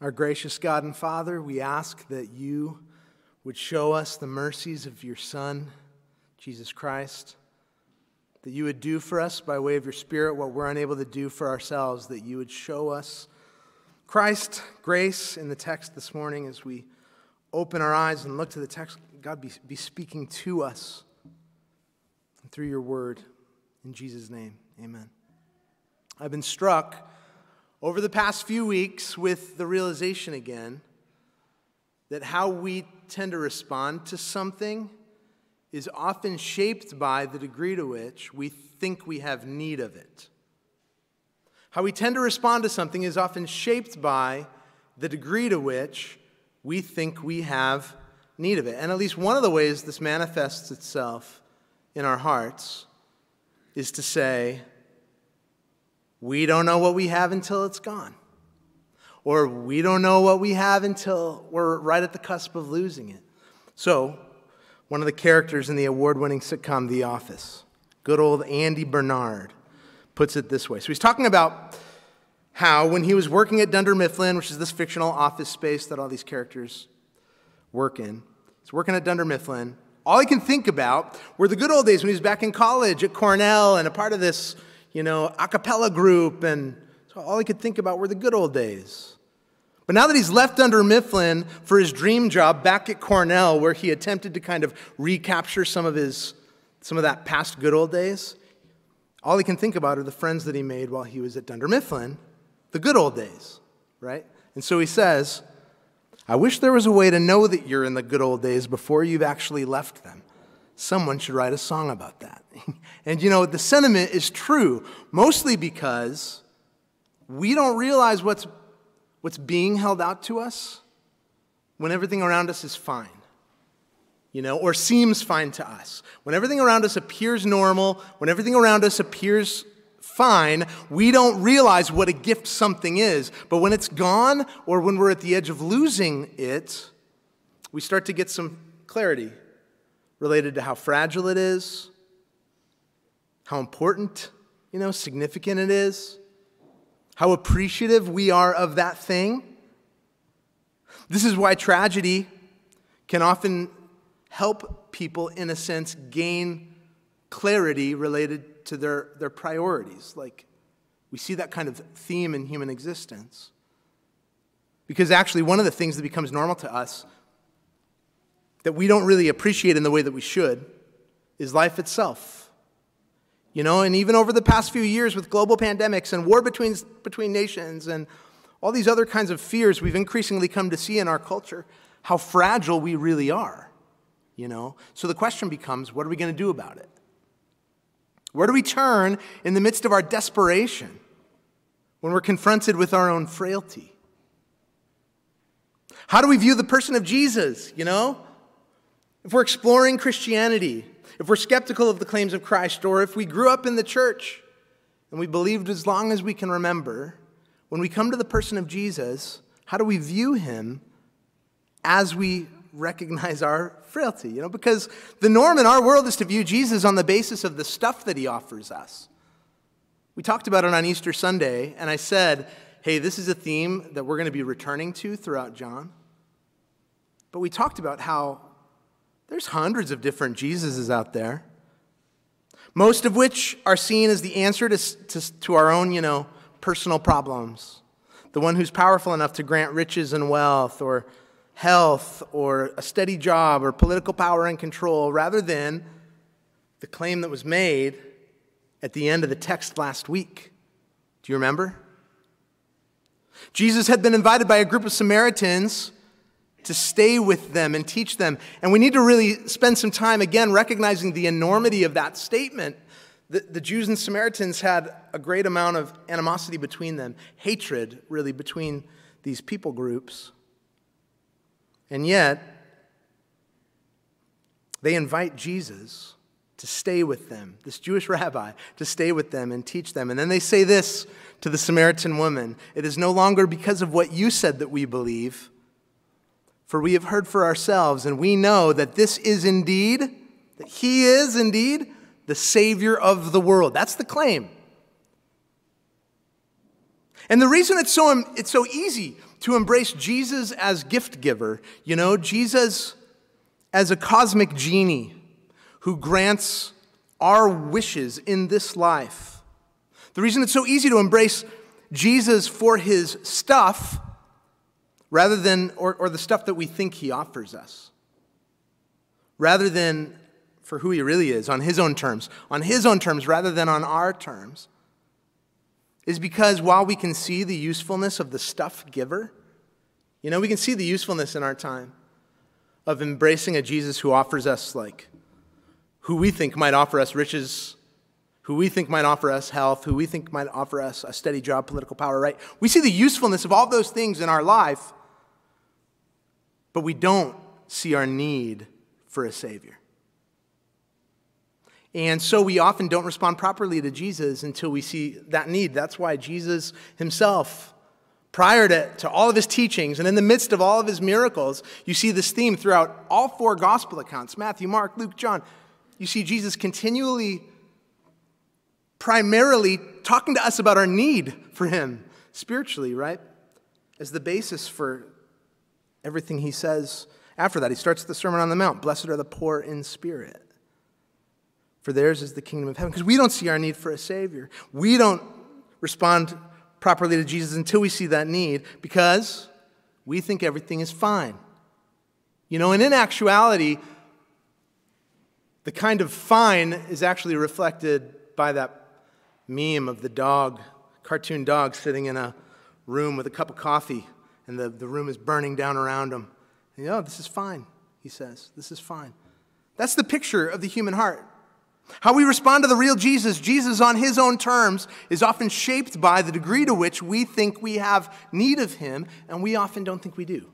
Our gracious God and Father, we ask that you would show us the mercies of your Son, Jesus Christ, that you would do for us by way of your Spirit what we're unable to do for ourselves, that you would show us Christ, grace in the text this morning as we open our eyes and look to the text. God, be, be speaking to us through your word. In Jesus' name, amen. I've been struck over the past few weeks with the realization again that how we tend to respond to something is often shaped by the degree to which we think we have need of it. How we tend to respond to something is often shaped by the degree to which we think we have need of it. And at least one of the ways this manifests itself in our hearts is to say, we don't know what we have until it's gone. Or we don't know what we have until we're right at the cusp of losing it. So, one of the characters in the award winning sitcom The Office, good old Andy Bernard, puts it this way. So, he's talking about how, when he was working at Dunder Mifflin, which is this fictional office space that all these characters work in, he's working at Dunder Mifflin. All he can think about were the good old days when he was back in college at Cornell and a part of this you know, a cappella group, and so all he could think about were the good old days. But now that he's left Dunder Mifflin for his dream job back at Cornell, where he attempted to kind of recapture some of his some of that past good old days, all he can think about are the friends that he made while he was at Dunder Mifflin, the good old days, right? And so he says, I wish there was a way to know that you're in the good old days before you've actually left them. Someone should write a song about that. and you know, the sentiment is true, mostly because we don't realize what's, what's being held out to us when everything around us is fine, you know, or seems fine to us. When everything around us appears normal, when everything around us appears fine, we don't realize what a gift something is. But when it's gone, or when we're at the edge of losing it, we start to get some clarity related to how fragile it is, how important, you know, significant it is, how appreciative we are of that thing. This is why tragedy can often help people, in a sense, gain clarity related to their, their priorities. Like, we see that kind of theme in human existence. Because actually, one of the things that becomes normal to us that we don't really appreciate in the way that we should is life itself. You know, and even over the past few years with global pandemics and war between, between nations and all these other kinds of fears, we've increasingly come to see in our culture how fragile we really are. You know? So the question becomes what are we going to do about it? Where do we turn in the midst of our desperation when we're confronted with our own frailty? How do we view the person of Jesus, you know? If we're exploring Christianity, if we're skeptical of the claims of Christ, or if we grew up in the church and we believed as long as we can remember, when we come to the person of Jesus, how do we view him as we recognize our frailty? You know, because the norm in our world is to view Jesus on the basis of the stuff that he offers us. We talked about it on Easter Sunday, and I said, hey, this is a theme that we're going to be returning to throughout John. But we talked about how there's hundreds of different Jesuses out there, most of which are seen as the answer to, to, to our own, you know, personal problems. The one who's powerful enough to grant riches and wealth, or health, or a steady job, or political power and control, rather than the claim that was made at the end of the text last week. Do you remember? Jesus had been invited by a group of Samaritans to stay with them and teach them. And we need to really spend some time, again, recognizing the enormity of that statement. The, the Jews and Samaritans had a great amount of animosity between them, hatred, really, between these people groups. And yet, they invite Jesus to stay with them, this Jewish rabbi, to stay with them and teach them. And then they say this to the Samaritan woman It is no longer because of what you said that we believe for we have heard for ourselves, and we know that this is indeed, that He is indeed the Savior of the world. That's the claim. And the reason it's so, it's so easy to embrace Jesus as gift giver, you know, Jesus as a cosmic genie who grants our wishes in this life. The reason it's so easy to embrace Jesus for his stuff rather than, or, or the stuff that we think he offers us, rather than for who he really is on his own terms, on his own terms rather than on our terms, is because while we can see the usefulness of the stuff giver, you know, we can see the usefulness in our time of embracing a Jesus who offers us, like, who we think might offer us riches, who we think might offer us health, who we think might offer us a steady job, political power, right? We see the usefulness of all those things in our life, but we don't see our need for a Savior. And so we often don't respond properly to Jesus until we see that need. That's why Jesus himself, prior to, to all of his teachings and in the midst of all of his miracles, you see this theme throughout all four gospel accounts Matthew, Mark, Luke, John. You see Jesus continually, primarily talking to us about our need for him spiritually, right? As the basis for everything he says after that. He starts the Sermon on the Mount Blessed are the poor in spirit for theirs is the kingdom of heaven. Because we don't see our need for a Savior. We don't respond properly to Jesus until we see that need because we think everything is fine. You know, and in actuality, the kind of fine is actually reflected by that meme of the dog, cartoon dog, sitting in a room with a cup of coffee, and the, the room is burning down around him. You know, this is fine, he says. This is fine. That's the picture of the human heart. How we respond to the real Jesus, Jesus on his own terms, is often shaped by the degree to which we think we have need of him, and we often don't think we do.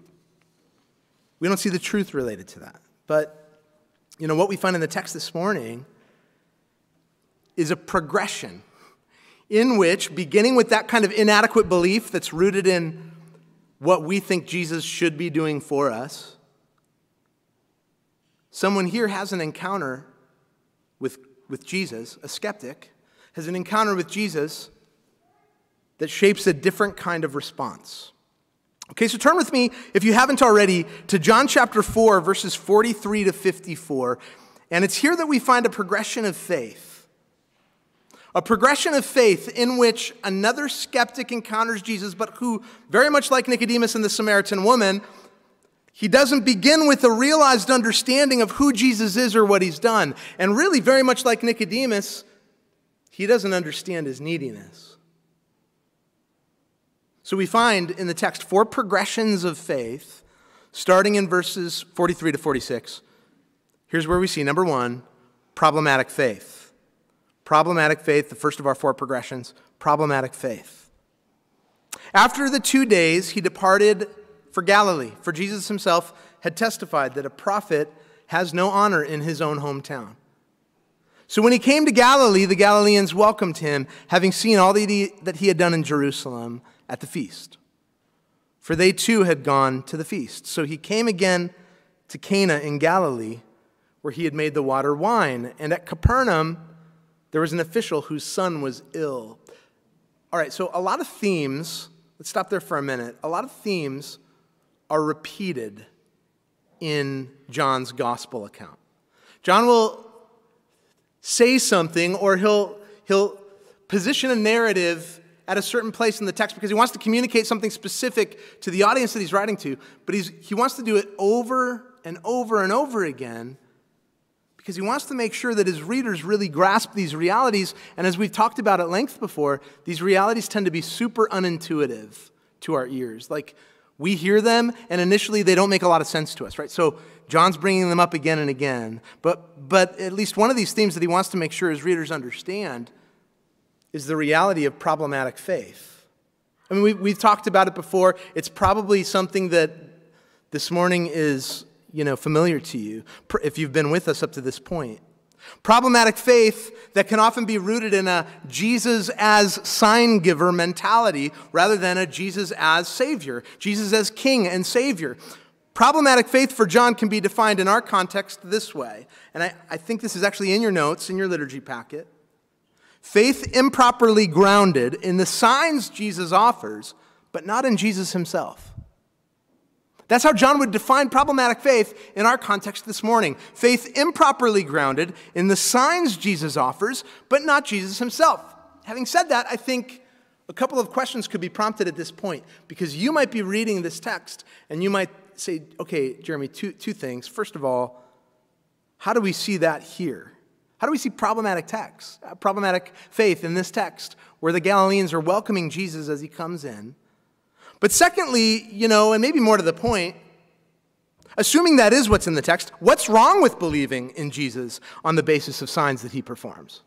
We don't see the truth related to that. But, you know, what we find in the text this morning is a progression in which, beginning with that kind of inadequate belief that's rooted in what we think Jesus should be doing for us, someone here has an encounter with, with Jesus, a skeptic, has an encounter with Jesus that shapes a different kind of response. Okay, so turn with me, if you haven't already, to John chapter 4, verses 43 to 54. And it's here that we find a progression of faith. A progression of faith in which another skeptic encounters Jesus, but who, very much like Nicodemus and the Samaritan woman, he doesn't begin with a realized understanding of who Jesus is or what he's done. And really, very much like Nicodemus, he doesn't understand his neediness. So we find in the text four progressions of faith, starting in verses 43 to 46. Here's where we see number one problematic faith. Problematic faith, the first of our four progressions, problematic faith. After the two days, he departed for Galilee, for Jesus himself had testified that a prophet has no honor in his own hometown. So when he came to Galilee, the Galileans welcomed him, having seen all that he had done in Jerusalem at the feast. For they too had gone to the feast. So he came again to Cana in Galilee, where he had made the water wine. And at Capernaum, there was an official whose son was ill. All right, so a lot of themes, let's stop there for a minute. A lot of themes are repeated in John's gospel account. John will say something or he'll, he'll position a narrative at a certain place in the text because he wants to communicate something specific to the audience that he's writing to, but he's, he wants to do it over and over and over again because he wants to make sure that his readers really grasp these realities. And as we've talked about at length before, these realities tend to be super unintuitive to our ears. Like we hear them, and initially they don't make a lot of sense to us, right? So John's bringing them up again and again. But, but at least one of these themes that he wants to make sure his readers understand is the reality of problematic faith. I mean, we, we've talked about it before. It's probably something that this morning is, you know, familiar to you if you've been with us up to this point. Problematic faith that can often be rooted in a Jesus as sign giver mentality rather than a Jesus as Savior, Jesus as King and Savior. Problematic faith for John can be defined in our context this way, and I, I think this is actually in your notes, in your liturgy packet. Faith improperly grounded in the signs Jesus offers, but not in Jesus himself. That's how John would define problematic faith in our context this morning. Faith improperly grounded in the signs Jesus offers, but not Jesus himself. Having said that, I think a couple of questions could be prompted at this point because you might be reading this text and you might say, okay, Jeremy, two, two things. First of all, how do we see that here? How do we see problematic text, uh, problematic faith in this text where the Galileans are welcoming Jesus as he comes in? But secondly, you know, and maybe more to the point, assuming that is what's in the text, what's wrong with believing in Jesus on the basis of signs that he performs?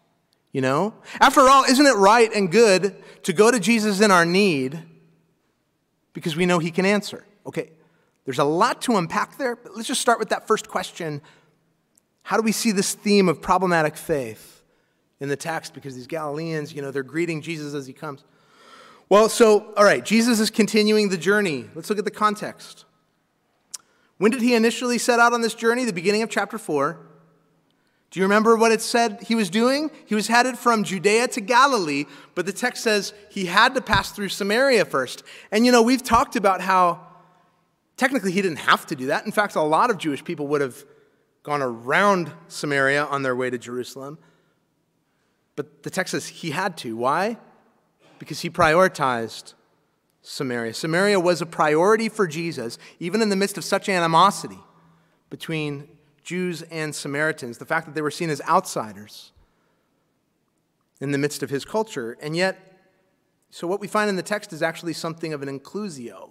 You know? After all, isn't it right and good to go to Jesus in our need because we know he can answer? Okay, there's a lot to unpack there, but let's just start with that first question. How do we see this theme of problematic faith in the text? Because these Galileans, you know, they're greeting Jesus as he comes. Well, so, all right, Jesus is continuing the journey. Let's look at the context. When did he initially set out on this journey? The beginning of chapter 4. Do you remember what it said he was doing? He was headed from Judea to Galilee, but the text says he had to pass through Samaria first. And you know, we've talked about how technically he didn't have to do that. In fact, a lot of Jewish people would have gone around Samaria on their way to Jerusalem. But the text says he had to. Why? Because he prioritized Samaria. Samaria was a priority for Jesus, even in the midst of such animosity between Jews and Samaritans, the fact that they were seen as outsiders in the midst of his culture. And yet, so what we find in the text is actually something of an inclusio.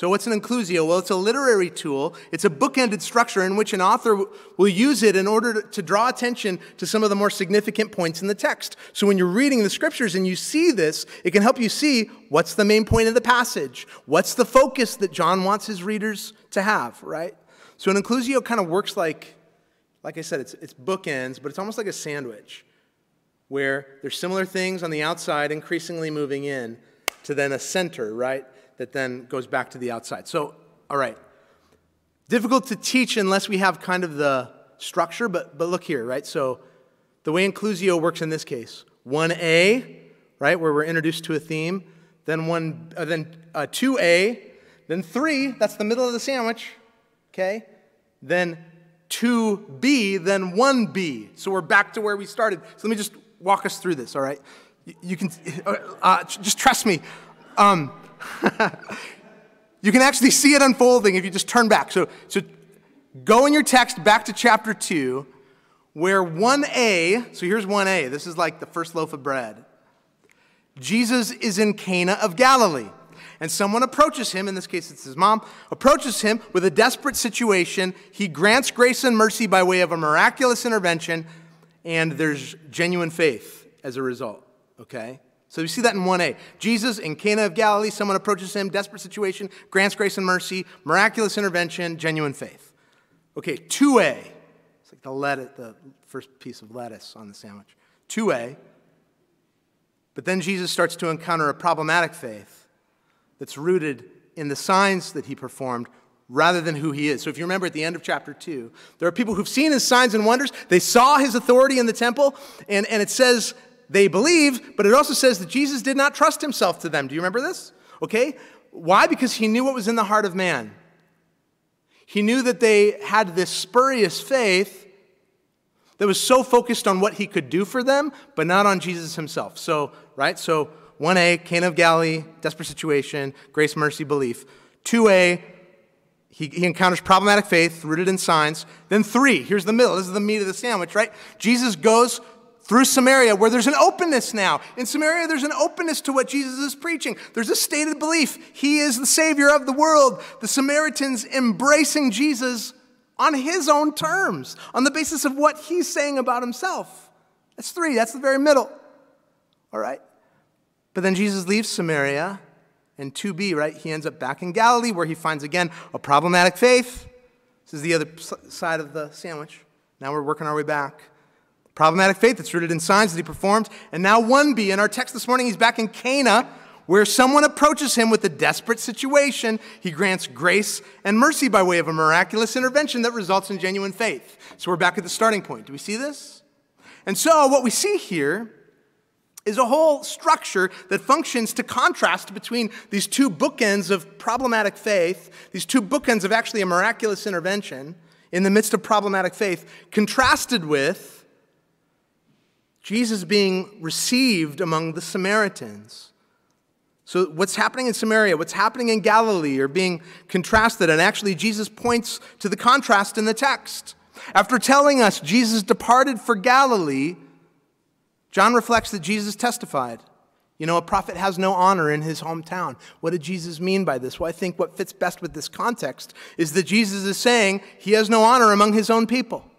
So, what's an inclusio? Well, it's a literary tool. It's a bookended structure in which an author will use it in order to draw attention to some of the more significant points in the text. So, when you're reading the scriptures and you see this, it can help you see what's the main point of the passage, what's the focus that John wants his readers to have, right? So, an inclusio kind of works like, like I said, it's, it's bookends, but it's almost like a sandwich where there's similar things on the outside increasingly moving in to then a center, right? That then goes back to the outside. So, all right. Difficult to teach unless we have kind of the structure, but, but look here, right? So, the way inclusio works in this case 1A, right, where we're introduced to a theme, then, one, uh, then uh, 2A, then 3, that's the middle of the sandwich, okay? Then 2B, then 1B. So we're back to where we started. So let me just walk us through this, all right? You, can, uh, uh just trust me. Um, you can actually see it unfolding if you just turn back. So, so go in your text back to chapter 2, where 1a, so here's 1a, this is like the first loaf of bread. Jesus is in Cana of Galilee. And someone approaches him, in this case it's his mom, approaches him with a desperate situation. He grants grace and mercy by way of a miraculous intervention, and there's genuine faith as a result, okay? So we see that in 1a. Jesus in Cana of Galilee, someone approaches him, desperate situation, grants grace and mercy, miraculous intervention, genuine faith. Okay, 2a. It's like the lettuce, the first piece of lettuce on the sandwich. 2a. But then Jesus starts to encounter a problematic faith that's rooted in the signs that he performed rather than who he is. So if you remember at the end of chapter 2, there are people who've seen his signs and wonders. They saw his authority in the temple, and, and it says they believe, but it also says that Jesus did not trust himself to them. Do you remember this? Okay? Why? Because he knew what was in the heart of man. He knew that they had this spurious faith that was so focused on what he could do for them, but not on Jesus himself. So, right? So, 1A, Cana of Galilee, desperate situation, grace, mercy, belief. 2A, he, he encounters problematic faith rooted in signs. Then 3, here's the middle. This is the meat of the sandwich, right? Jesus goes through Samaria, where there's an openness now. In Samaria, there's an openness to what Jesus is preaching. There's a stated belief He is the Savior of the world. The Samaritans embracing Jesus on His own terms, on the basis of what He's saying about Himself. That's three, that's the very middle. All right? But then Jesus leaves Samaria, and 2b, right? He ends up back in Galilee, where he finds again a problematic faith. This is the other side of the sandwich. Now we're working our way back. Problematic faith that's rooted in signs that he performed. And now 1b, in our text this morning, he's back in Cana, where someone approaches him with a desperate situation. He grants grace and mercy by way of a miraculous intervention that results in genuine faith. So we're back at the starting point. Do we see this? And so what we see here is a whole structure that functions to contrast between these two bookends of problematic faith, these two bookends of actually a miraculous intervention in the midst of problematic faith, contrasted with Jesus being received among the Samaritans. So, what's happening in Samaria, what's happening in Galilee are being contrasted, and actually, Jesus points to the contrast in the text. After telling us Jesus departed for Galilee, John reflects that Jesus testified. You know, a prophet has no honor in his hometown. What did Jesus mean by this? Well, I think what fits best with this context is that Jesus is saying he has no honor among his own people.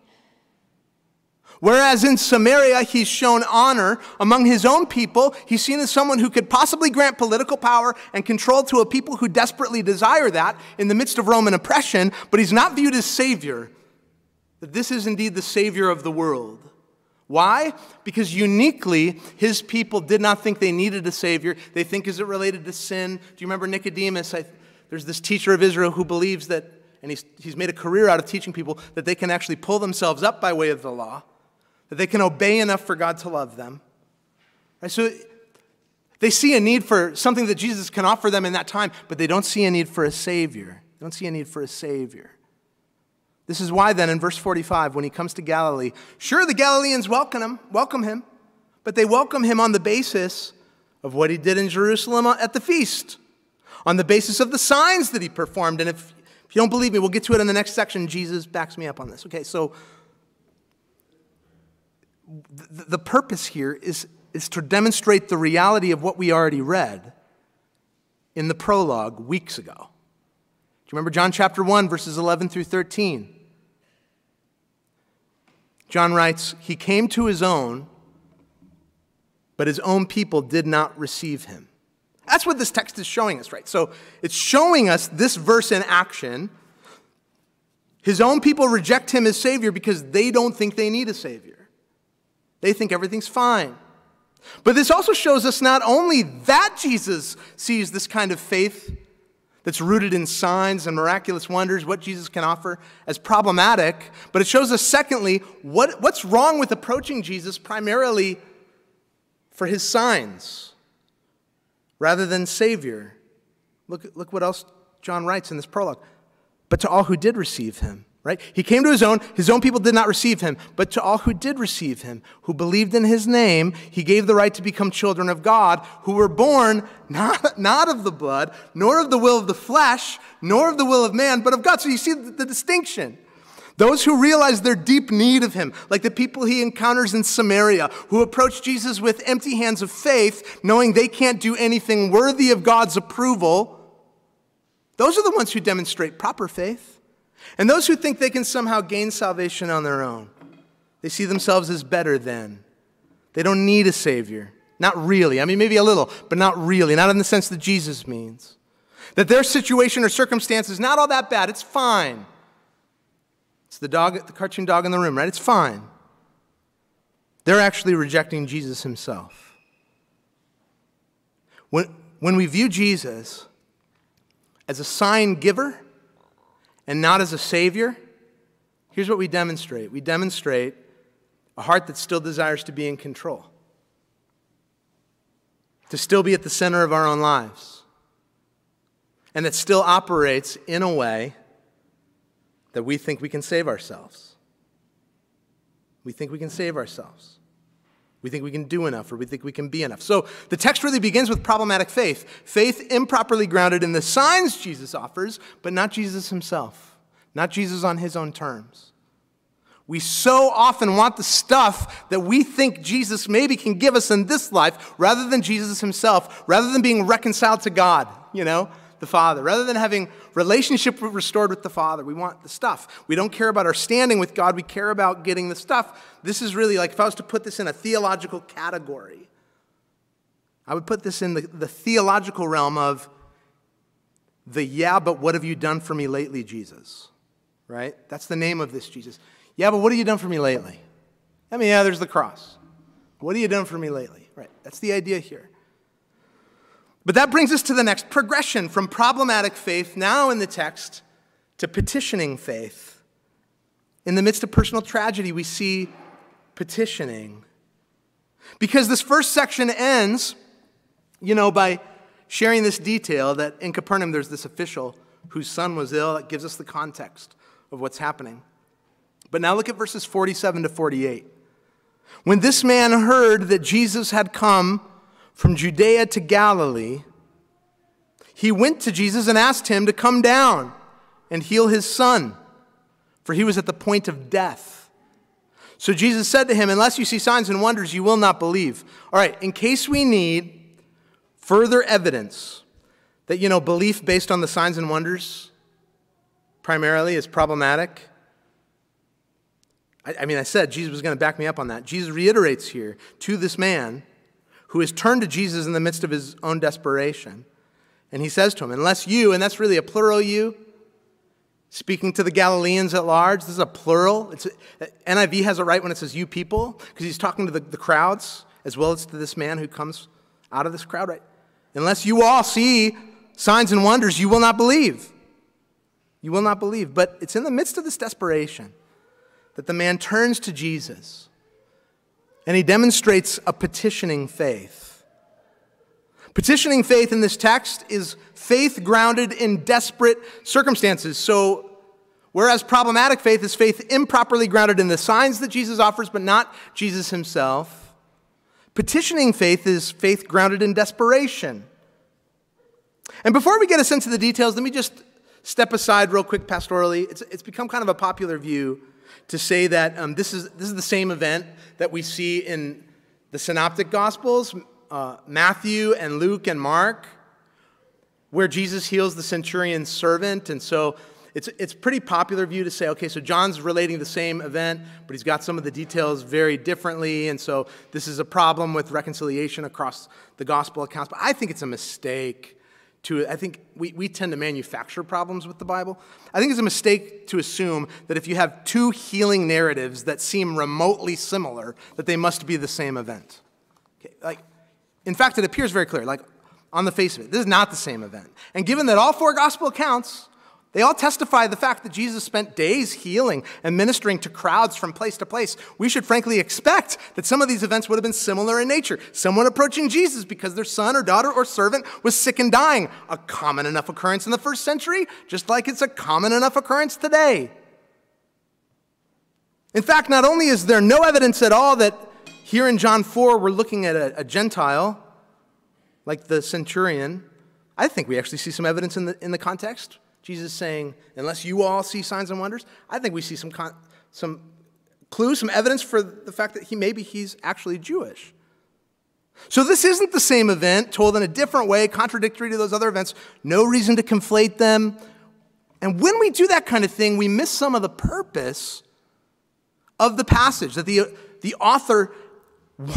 Whereas in Samaria, he's shown honor among his own people, he's seen as someone who could possibly grant political power and control to a people who desperately desire that in the midst of Roman oppression, but he's not viewed as Savior. That this is indeed the Savior of the world. Why? Because uniquely, his people did not think they needed a Savior. They think, is it related to sin? Do you remember Nicodemus? I, there's this teacher of Israel who believes that, and he's, he's made a career out of teaching people, that they can actually pull themselves up by way of the law, that they can obey enough for God to love them. So they see a need for something that Jesus can offer them in that time, but they don't see a need for a Savior. They don't see a need for a Savior. This is why then in verse 45 when he comes to Galilee, sure the Galileans welcome him, welcome him, but they welcome him on the basis of what he did in Jerusalem at the feast, on the basis of the signs that he performed. And if, if you don't believe me, we'll get to it in the next section. Jesus backs me up on this. Okay, so the, purpose here is, is to demonstrate the reality of what we already read in the prologue weeks ago. Do you remember John chapter 1, verses 11 through 13? John writes, He came to his own, but his own people did not receive him. That's what this text is showing us, right? So it's showing us this verse in action. His own people reject him as Savior because they don't think they need a Savior. They think everything's fine. But this also shows us not only that Jesus sees this kind of faith that's rooted in signs and miraculous wonders, what Jesus can offer, as problematic. But it shows us, secondly, what, what's wrong with approaching Jesus primarily for his signs rather than Savior. Look, look what else John writes in this prologue. But to all who did receive him, right? He came to his own, his own people did not receive him, but to all who did receive him, who believed in his name, he gave the right to become children of God, who were born not, not of the blood, nor of the will of the flesh, nor of the will of man, but of God. So you see the, the distinction. Those who realize their deep need of him, like the people he encounters in Samaria, who approach Jesus with empty hands of faith, knowing they can't do anything worthy of God's approval, those are the ones who demonstrate proper faith. And those who think they can somehow gain salvation on their own, they see themselves as better than. They don't need a Savior. Not really. I mean, maybe a little, but not really. Not in the sense that Jesus means. That their situation or circumstance is not all that bad. It's fine. It's the dog, the cartoon dog in the room, right? It's fine. They're actually rejecting Jesus himself. When, when we view Jesus as a sign giver, and not as a savior, here's what we demonstrate we demonstrate a heart that still desires to be in control, to still be at the center of our own lives, and that still operates in a way that we think we can save ourselves. We think we can save ourselves. We think we can do enough or we think we can be enough. So the text really begins with problematic faith faith improperly grounded in the signs Jesus offers, but not Jesus himself, not Jesus on his own terms. We so often want the stuff that we think Jesus maybe can give us in this life rather than Jesus himself, rather than being reconciled to God, you know? The Father. Rather than having relationship restored with the Father, we want the stuff. We don't care about our standing with God, we care about getting the stuff. This is really like if I was to put this in a theological category, I would put this in the, the theological realm of the yeah, but what have you done for me lately, Jesus? Right? That's the name of this, Jesus. Yeah, but what have you done for me lately? I mean, yeah, there's the cross. What have you done for me lately? Right. That's the idea here. But that brings us to the next progression from problematic faith, now in the text, to petitioning faith. In the midst of personal tragedy, we see petitioning. Because this first section ends, you know, by sharing this detail that in Capernaum there's this official whose son was ill. That gives us the context of what's happening. But now look at verses 47 to 48. When this man heard that Jesus had come from Judea to Galilee, he went to Jesus and asked him to come down and heal his son, for he was at the point of death. So Jesus said to him, Unless you see signs and wonders, you will not believe. All right, in case we need further evidence that, you know, belief based on the signs and wonders primarily is problematic. I, I mean, I said Jesus was going to back me up on that. Jesus reiterates here to this man who has turned to Jesus in the midst of his own desperation. And he says to him, Unless you, and that's really a plural you, speaking to the Galileans at large, this is a plural. It's, uh, NIV has it right when it says you people, because he's talking to the, the crowds as well as to this man who comes out of this crowd, right? Unless you all see signs and wonders, you will not believe. You will not believe. But it's in the midst of this desperation that the man turns to Jesus and he demonstrates a petitioning faith. Petitioning faith in this text is faith grounded in desperate circumstances. So, whereas problematic faith is faith improperly grounded in the signs that Jesus offers, but not Jesus himself, petitioning faith is faith grounded in desperation. And before we get a sense of the details, let me just step aside real quick pastorally. It's, it's become kind of a popular view to say that um, this, is, this is the same event that we see in the Synoptic Gospels, uh, Matthew and Luke and Mark, where Jesus heals the centurion's servant. And so it's, it's pretty popular view to say, okay, so John's relating the same event, but he's got some of the details very differently. And so this is a problem with reconciliation across the gospel accounts. But I think it's a mistake to, I think we, we tend to manufacture problems with the Bible. I think it's a mistake to assume that if you have two healing narratives that seem remotely similar, that they must be the same event. Okay, like, in fact, it appears very clear, like on the face of it, this is not the same event. And given that all four gospel accounts they all testify the fact that Jesus spent days healing and ministering to crowds from place to place. We should frankly expect that some of these events would have been similar in nature. Someone approaching Jesus because their son or daughter or servant was sick and dying, a common enough occurrence in the first century, just like it's a common enough occurrence today. In fact, not only is there no evidence at all that here in John 4 we're looking at a, a Gentile like the centurion, I think we actually see some evidence in the, in the context Jesus saying, unless you all see signs and wonders, I think we see some, con- some clues, some evidence for the fact that he maybe he's actually Jewish. So this isn't the same event told in a different way, contradictory to those other events. No reason to conflate them. And when we do that kind of thing, we miss some of the purpose of the passage that the, the author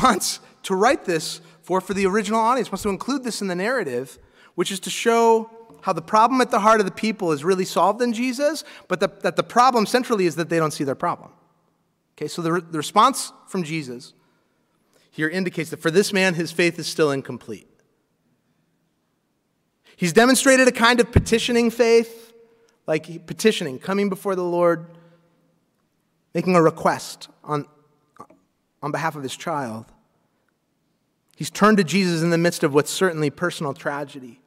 wants to write this for for the original audience, wants to include this in the narrative, which is to show how the problem at the heart of the people is really solved in Jesus, but the, that the problem centrally is that they don't see their problem. Okay, so the, the response from Jesus here indicates that for this man, his faith is still incomplete. He's demonstrated a kind of petitioning faith, like petitioning, coming before the Lord, making a request on, on behalf of his child. He's turned to Jesus in the midst of what's certainly personal tragedy.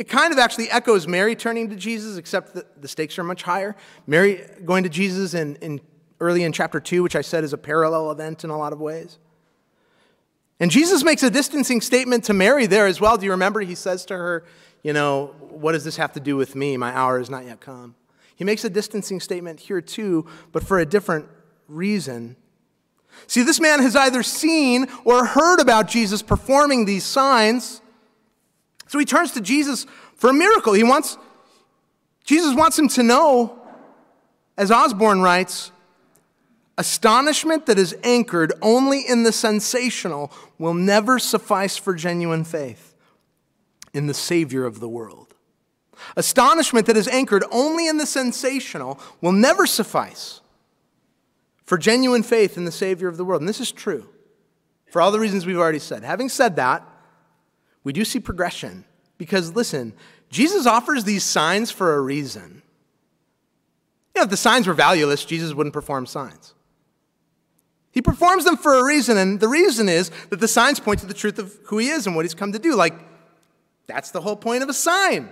It kind of actually echoes Mary turning to Jesus, except that the stakes are much higher. Mary going to Jesus in, in early in chapter 2, which I said is a parallel event in a lot of ways. And Jesus makes a distancing statement to Mary there as well. Do you remember? He says to her, You know, what does this have to do with me? My hour has not yet come. He makes a distancing statement here too, but for a different reason. See, this man has either seen or heard about Jesus performing these signs so he turns to Jesus for a miracle. He wants, Jesus wants him to know, as Osborne writes, astonishment that is anchored only in the sensational will never suffice for genuine faith in the Savior of the world. Astonishment that is anchored only in the sensational will never suffice for genuine faith in the Savior of the world. And this is true for all the reasons we've already said. Having said that, we do see progression. Because listen, Jesus offers these signs for a reason. You know, if the signs were valueless, Jesus wouldn't perform signs. He performs them for a reason, and the reason is that the signs point to the truth of who he is and what he's come to do. Like, that's the whole point of a sign.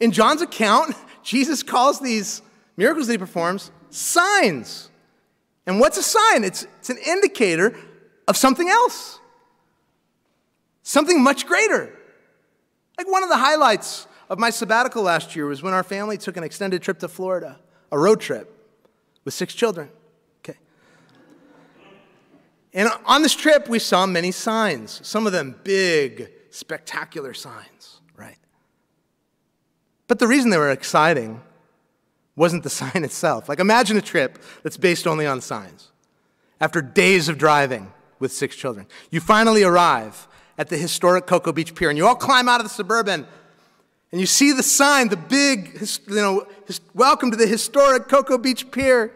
In John's account, Jesus calls these miracles that he performs signs. And what's a sign? It's, it's an indicator of something else, something much greater. Like one of the highlights of my sabbatical last year was when our family took an extended trip to Florida, a road trip with six children. Okay. And on this trip, we saw many signs, some of them big, spectacular signs, right? But the reason they were exciting wasn't the sign itself. Like, imagine a trip that's based only on signs. After days of driving with six children, you finally arrive at the historic Cocoa Beach Pier, and you all climb out of the suburban, and you see the sign, the big, you know, welcome to the historic Cocoa Beach Pier,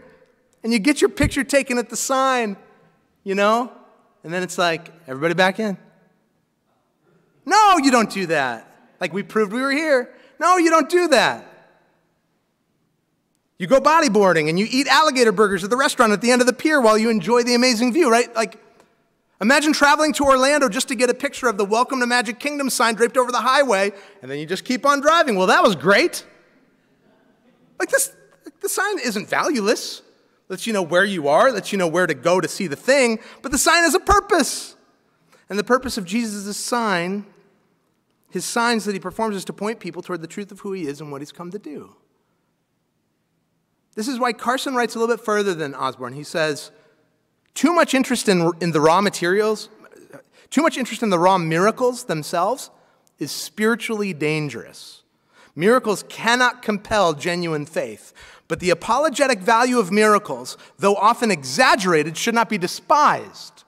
and you get your picture taken at the sign, you know, and then it's like, everybody back in. No, you don't do that. Like we proved we were here. No, you don't do that. You go bodyboarding and you eat alligator burgers at the restaurant at the end of the pier while you enjoy the amazing view, right? Like, imagine traveling to Orlando just to get a picture of the Welcome to Magic Kingdom sign draped over the highway, and then you just keep on driving. Well, that was great. Like, this, the sign isn't valueless. Lets you know where you are, lets you know where to go to see the thing, but the sign has a purpose. And the purpose of Jesus' sign, his signs that he performs, is to point people toward the truth of who he is and what he's come to do. This is why Carson writes a little bit further than Osborne. He says, too much interest in, in the raw materials, too much interest in the raw miracles themselves is spiritually dangerous. Miracles cannot compel genuine faith, but the apologetic value of miracles, though often exaggerated, should not be despised.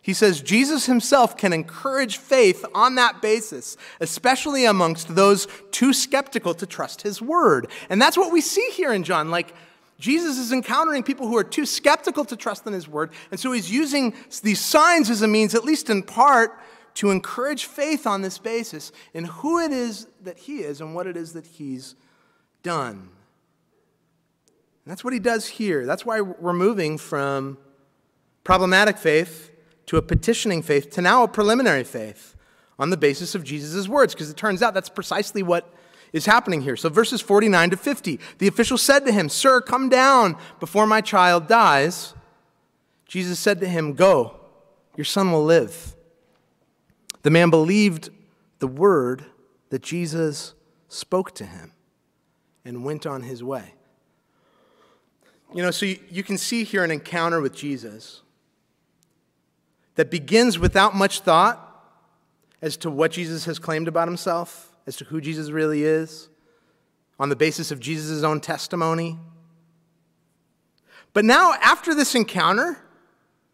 He says Jesus himself can encourage faith on that basis, especially amongst those too skeptical to trust his word. And that's what we see here in John. Like, Jesus is encountering people who are too skeptical to trust in his word. And so he's using these signs as a means, at least in part, to encourage faith on this basis in who it is that he is and what it is that he's done. And that's what he does here. That's why we're moving from problematic faith to a petitioning faith to now a preliminary faith on the basis of Jesus' words, because it turns out that's precisely what is happening here. So, verses 49 to 50 the official said to him, Sir, come down before my child dies. Jesus said to him, Go, your son will live. The man believed the word that Jesus spoke to him and went on his way. You know, so you, can see here an encounter with Jesus that begins without much thought as to what Jesus has claimed about himself, as to who Jesus really is, on the basis of Jesus' own testimony. But now, after this encounter,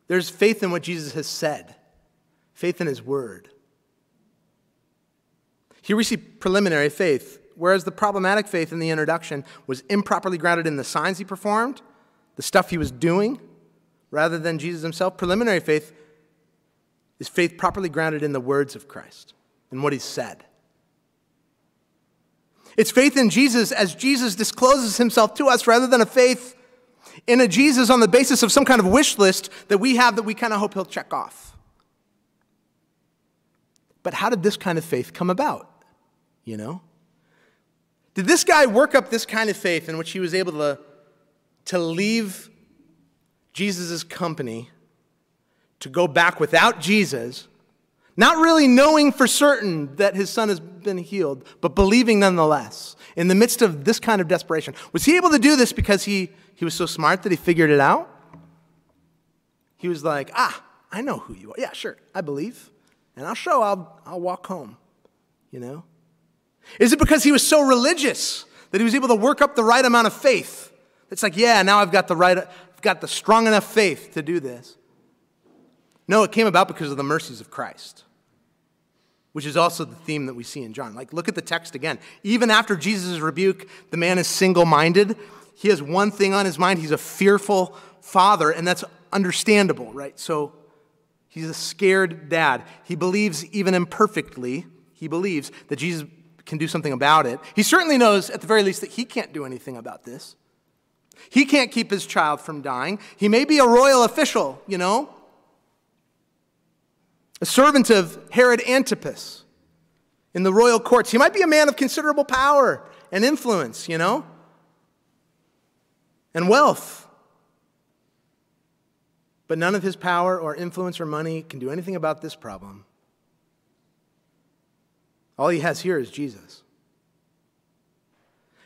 there's faith in what Jesus has said, faith in his word. Here we see preliminary faith, whereas the problematic faith in the introduction was improperly grounded in the signs he performed, the stuff he was doing, rather than Jesus himself. Preliminary faith is faith properly grounded in the words of Christ and what he's said. It's faith in Jesus as Jesus discloses himself to us rather than a faith in a Jesus on the basis of some kind of wish list that we have that we kind of hope he'll check off. But how did this kind of faith come about? You know? Did this guy work up this kind of faith in which he was able to, to leave Jesus' company to go back without Jesus, not really knowing for certain that his son has been healed, but believing nonetheless, in the midst of this kind of desperation. Was he able to do this because he, he was so smart that he figured it out? He was like, ah, I know who you are. Yeah, sure, I believe. And I'll show, I'll, I'll walk home, you know? Is it because he was so religious that he was able to work up the right amount of faith? It's like, yeah, now I've got the right, I've got the strong enough faith to do this. No, it came about because of the mercies of Christ, which is also the theme that we see in John. Like, look at the text again. Even after Jesus' rebuke, the man is single minded. He has one thing on his mind. He's a fearful father, and that's understandable, right? So he's a scared dad. He believes, even imperfectly, he believes that Jesus can do something about it. He certainly knows, at the very least, that he can't do anything about this. He can't keep his child from dying. He may be a royal official, you know, a servant of Herod Antipas in the royal courts. He might be a man of considerable power and influence, you know, and wealth. But none of his power or influence or money can do anything about this problem. All he has here is Jesus.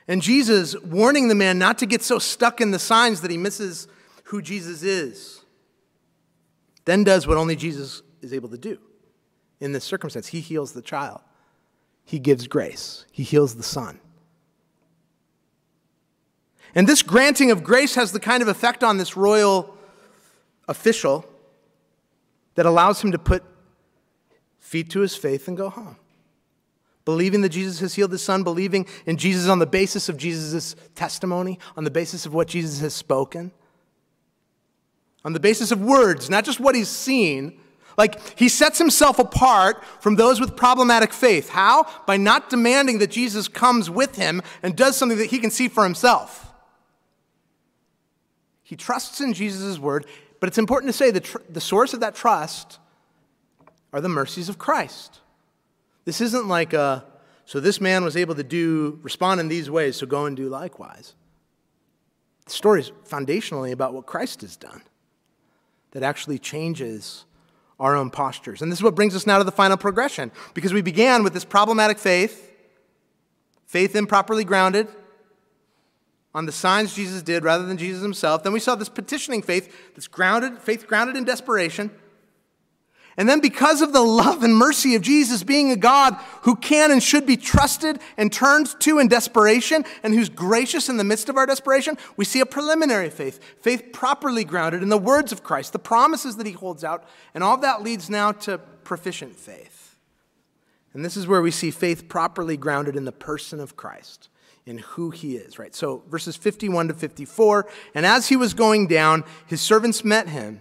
And Jesus warning the man not to get so stuck in the signs that he misses who Jesus is. Then does what only Jesus is able to do in this circumstance. He heals the child, he gives grace, he heals the son. And this granting of grace has the kind of effect on this royal official that allows him to put feet to his faith and go home. Believing that Jesus has healed his son, believing in Jesus on the basis of Jesus' testimony, on the basis of what Jesus has spoken, on the basis of words, not just what he's seen. Like, he sets himself apart from those with problematic faith. How? By not demanding that Jesus comes with him and does something that he can see for himself. He trusts in Jesus' word, but it's important to say that tr- the source of that trust are the mercies of Christ. This isn't like a, so this man was able to do, respond in these ways, so go and do likewise. The story is foundationally about what Christ has done that actually changes our own postures. And this is what brings us now to the final progression, because we began with this problematic faith, faith improperly grounded, on the signs Jesus did rather than Jesus himself. Then we saw this petitioning faith, this grounded, faith grounded in desperation. And then, because of the love and mercy of Jesus being a God who can and should be trusted and turned to in desperation and who's gracious in the midst of our desperation, we see a preliminary faith, faith properly grounded in the words of Christ, the promises that he holds out. And all that leads now to proficient faith. And this is where we see faith properly grounded in the person of Christ in who he is, right? So verses 51 to 54. And as he was going down, his servants met him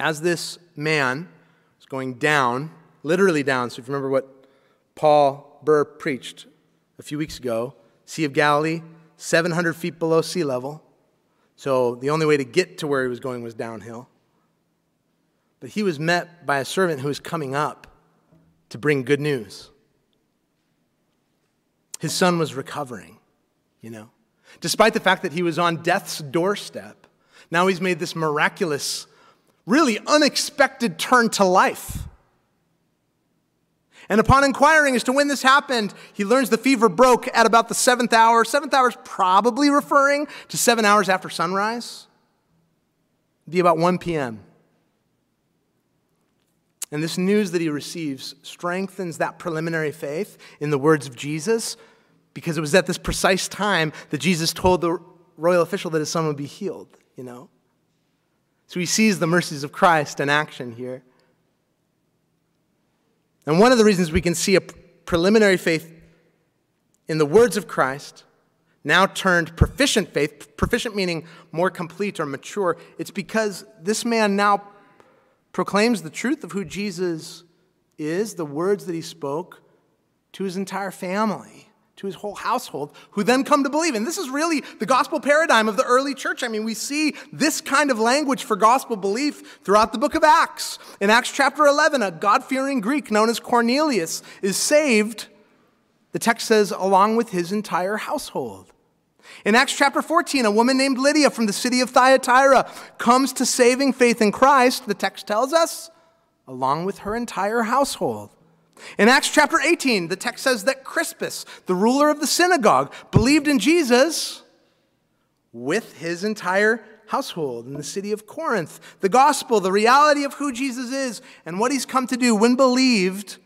as this man was going down, literally down, so if you remember what Paul Burr preached a few weeks ago, Sea of Galilee, 700 feet below sea level. So, the only way to get to where he was going was downhill. But he was met by a servant who was coming up to bring good news. His son was recovering, you know. Despite the fact that he was on death's doorstep, now he's made this miraculous, really unexpected turn to life. And upon inquiring as to when this happened, he learns the fever broke at about the seventh hour. Seventh hour is probably referring to seven hours after sunrise. It'd be about 1 p.m. And this news that he receives strengthens that preliminary faith in the words of Jesus because it was at this precise time that Jesus told the royal official that his son would be healed, you know? So he sees the mercies of Christ in action here. And one of the reasons we can see a preliminary faith in the words of Christ, now turned proficient faith, proficient meaning more complete or mature, it's because this man now proclaims the truth of who Jesus is, the words that he spoke to his entire family to his whole household, who then come to believe. And this is really the gospel paradigm of the early church. I mean, we see this kind of language for gospel belief throughout the book of Acts. In Acts chapter 11, a God fearing Greek known as Cornelius is saved, the text says, along with his entire household. In Acts chapter 14, a woman named Lydia from the city of Thyatira comes to saving faith in Christ, the text tells us, along with her entire household. In Acts chapter 18, the text says that Crispus, the ruler of the synagogue, believed in Jesus with his entire household in the city of Corinth. The gospel, the reality of who Jesus is and what he's come to do, when believed,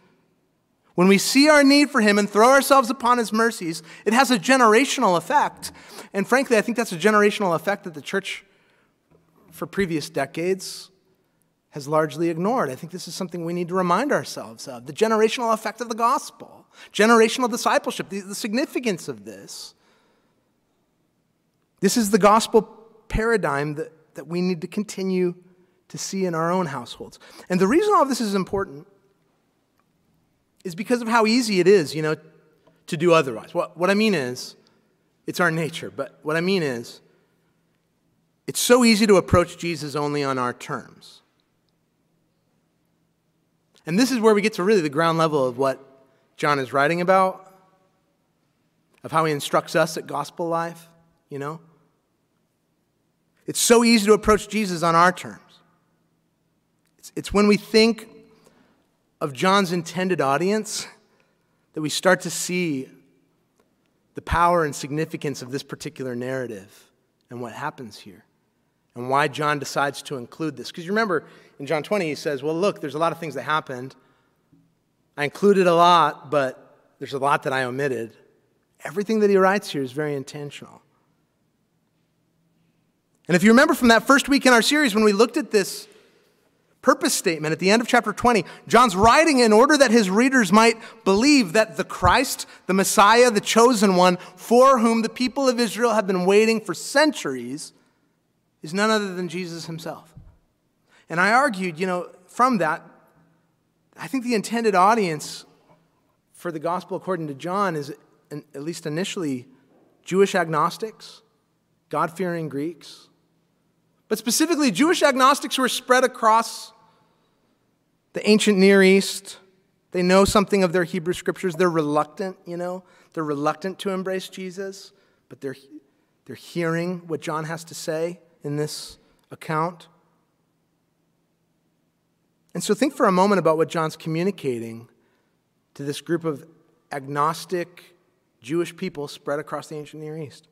When we see our need for Him and throw ourselves upon His mercies, it has a generational effect. And frankly, I think that's a generational effect that the church for previous decades has largely ignored. I think this is something we need to remind ourselves of the generational effect of the gospel, generational discipleship, the, the significance of this. This is the gospel paradigm that, that we need to continue to see in our own households. And the reason all of this is important is because of how easy it is, you know, to do otherwise. What, what I mean is, it's our nature, but what I mean is, it's so easy to approach Jesus only on our terms. And this is where we get to really the ground level of what John is writing about, of how he instructs us at gospel life, you know? It's so easy to approach Jesus on our terms. It's, it's when we think of John's intended audience that we start to see the power and significance of this particular narrative and what happens here and why John decides to include this. Because you remember in John 20, he says, Well, look, there's a lot of things that happened. I included a lot, but there's a lot that I omitted. Everything that he writes here is very intentional. And if you remember from that first week in our series when we looked at this purpose statement at the end of chapter 20, John's writing in order that his readers might believe that the Christ, the Messiah, the chosen one, for whom the people of Israel have been waiting for centuries, is none other than Jesus himself. And I argued, you know, from that, I think the intended audience for the gospel according to John is, at least initially, Jewish agnostics, God fearing Greeks, but specifically Jewish agnostics who are spread across the ancient Near East. They know something of their Hebrew scriptures. They're reluctant, you know, they're reluctant to embrace Jesus, but they're, they're hearing what John has to say in this account. And so think for a moment about what John's communicating to this group of agnostic Jewish people spread across the ancient Near East.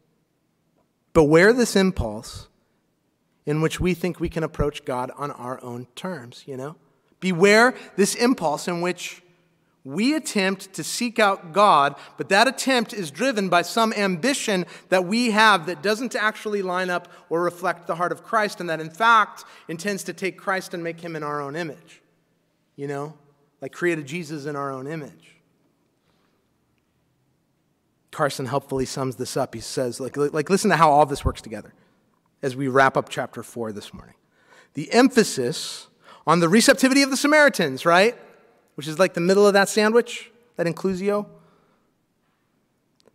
Beware this impulse in which we think we can approach God on our own terms, you know? Beware this impulse in which we attempt to seek out God, but that attempt is driven by some ambition that we have that doesn't actually line up or reflect the heart of Christ, and that in fact intends to take Christ and make him in our own image. You know? Like create a Jesus in our own image. Carson helpfully sums this up. He says, like, like listen to how all this works together as we wrap up chapter 4 this morning. The emphasis on the receptivity of the Samaritans, right? Which is like the middle of that sandwich, that inclusio.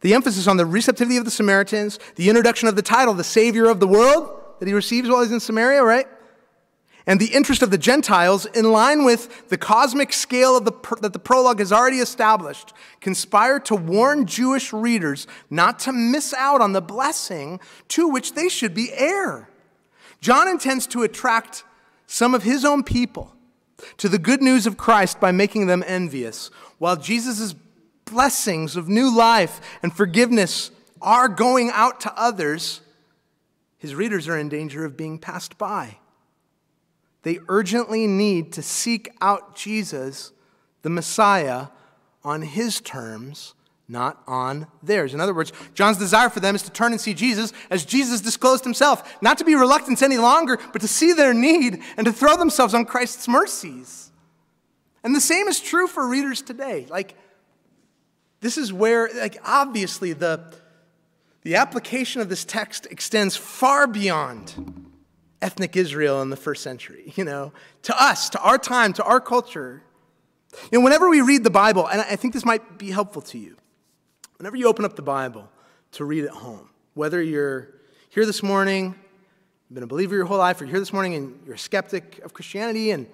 The emphasis on the receptivity of the Samaritans, the introduction of the title, the Savior of the world, that he receives while he's in Samaria, right? And the interest of the Gentiles, in line with the cosmic scale of the, that the prologue has already established, conspire to warn Jewish readers not to miss out on the blessing to which they should be heir. John intends to attract some of his own people to the good news of Christ by making them envious, while Jesus' blessings of new life and forgiveness are going out to others, his readers are in danger of being passed by. They urgently need to seek out Jesus, the Messiah, on his terms, not on theirs. In other words, John's desire for them is to turn and see Jesus as Jesus disclosed himself, not to be reluctant any longer, but to see their need and to throw themselves on Christ's mercies. And the same is true for readers today. Like, this is where, like, obviously, the, the application of this text extends far beyond ethnic Israel in the first century, you know, to us, to our time, to our culture. You know, whenever we read the Bible, and I think this might be helpful to you, whenever you open up the Bible to read at home, whether you're here this morning, you've been a believer your whole life, or you're here this morning and you're a skeptic of Christianity, and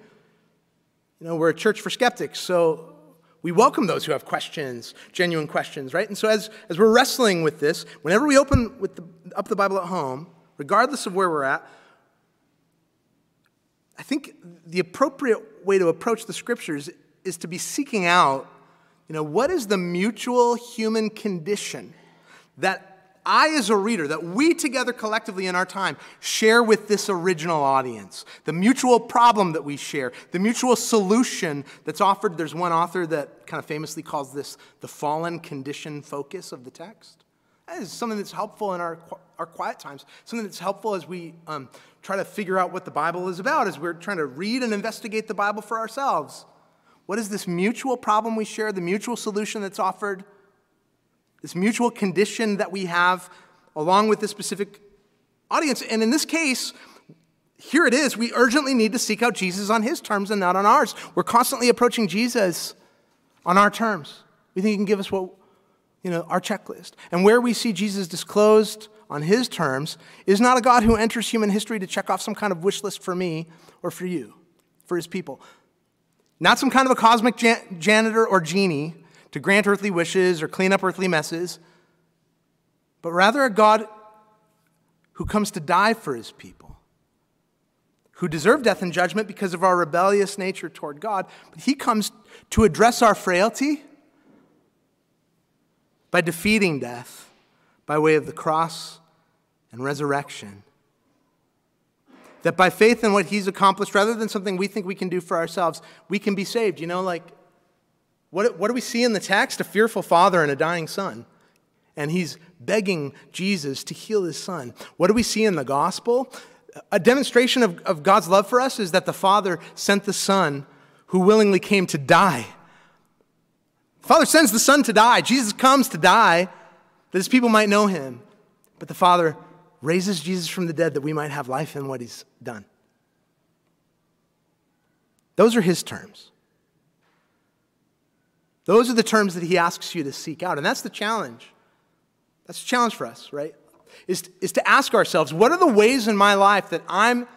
you know, we're a church for skeptics, so we welcome those who have questions, genuine questions, right? And so as, as we're wrestling with this, whenever we open with the, up the Bible at home, regardless of where we're at, I think the appropriate way to approach the scriptures is to be seeking out, you know, what is the mutual human condition that I, as a reader, that we together collectively in our time share with this original audience. The mutual problem that we share, the mutual solution that's offered. There's one author that kind of famously calls this the fallen condition focus of the text. That is something that's helpful in our, our quiet times, something that's helpful as we um, try to figure out what the Bible is about, as we're trying to read and investigate the Bible for ourselves. What is this mutual problem we share, the mutual solution that's offered? this mutual condition that we have along with this specific audience. And in this case, here it is. We urgently need to seek out Jesus on his terms and not on ours. We're constantly approaching Jesus on our terms. We think he can give us what, you know, our checklist. And where we see Jesus disclosed on his terms is not a God who enters human history to check off some kind of wish list for me or for you, for his people. Not some kind of a cosmic jan- janitor or genie to grant earthly wishes or clean up earthly messes, but rather a God who comes to die for his people, who deserve death and judgment because of our rebellious nature toward God, but he comes to address our frailty by defeating death by way of the cross and resurrection. That by faith in what he's accomplished, rather than something we think we can do for ourselves, we can be saved. You know, like what, what do we see in the text? A fearful father and a dying son. And he's begging Jesus to heal his son. What do we see in the gospel? A demonstration of, of God's love for us is that the father sent the son who willingly came to die. The father sends the son to die. Jesus comes to die that his people might know him. But the father raises Jesus from the dead that we might have life in what he's done. Those are his terms. Those are the terms that he asks you to seek out. And that's the challenge. That's the challenge for us, right? Is, is to ask ourselves what are the ways in my life that I'm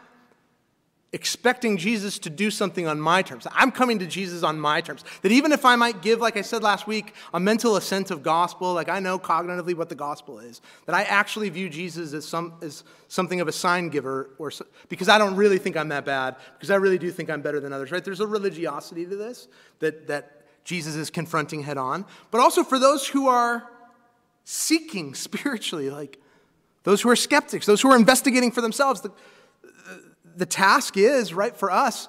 expecting Jesus to do something on my terms. I'm coming to Jesus on my terms. That even if I might give, like I said last week, a mental assent of gospel, like I know cognitively what the gospel is, that I actually view Jesus as, some, as something of a sign giver, or because I don't really think I'm that bad, because I really do think I'm better than others, right? There's a religiosity to this that, that Jesus is confronting head on, but also for those who are seeking spiritually, like those who are skeptics, those who are investigating for themselves. The, the task is, right, for us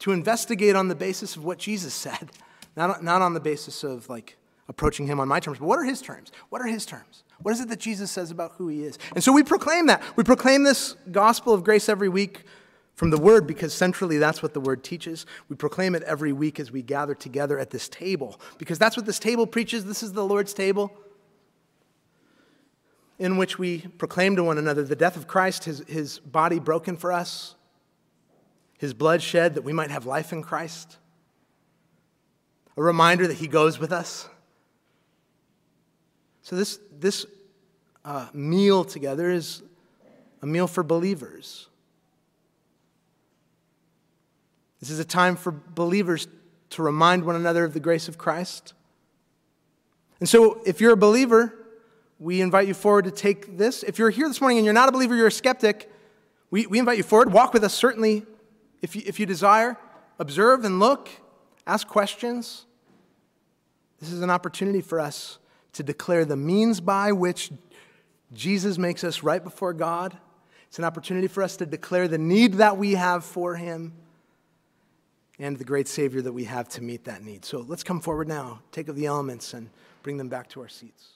to investigate on the basis of what Jesus said, not, not on the basis of like approaching him on my terms, but what are his terms? What are his terms? What is it that Jesus says about who he is? And so we proclaim that. We proclaim this gospel of grace every week from the Word because centrally that's what the Word teaches. We proclaim it every week as we gather together at this table because that's what this table preaches. This is the Lord's table in which we proclaim to one another the death of Christ, his, his body broken for us, his blood shed that we might have life in Christ, a reminder that he goes with us. So, this, this uh, meal together is a meal for believers. This is a time for believers to remind one another of the grace of Christ. And so, if you're a believer, we invite you forward to take this. If you're here this morning and you're not a believer, you're a skeptic, we, we invite you forward. Walk with us, certainly, if you, if you desire. Observe and look, ask questions. This is an opportunity for us to declare the means by which Jesus makes us right before God. It's an opportunity for us to declare the need that we have for Him and the great Savior that we have to meet that need. So let's come forward now, take of the elements, and bring them back to our seats.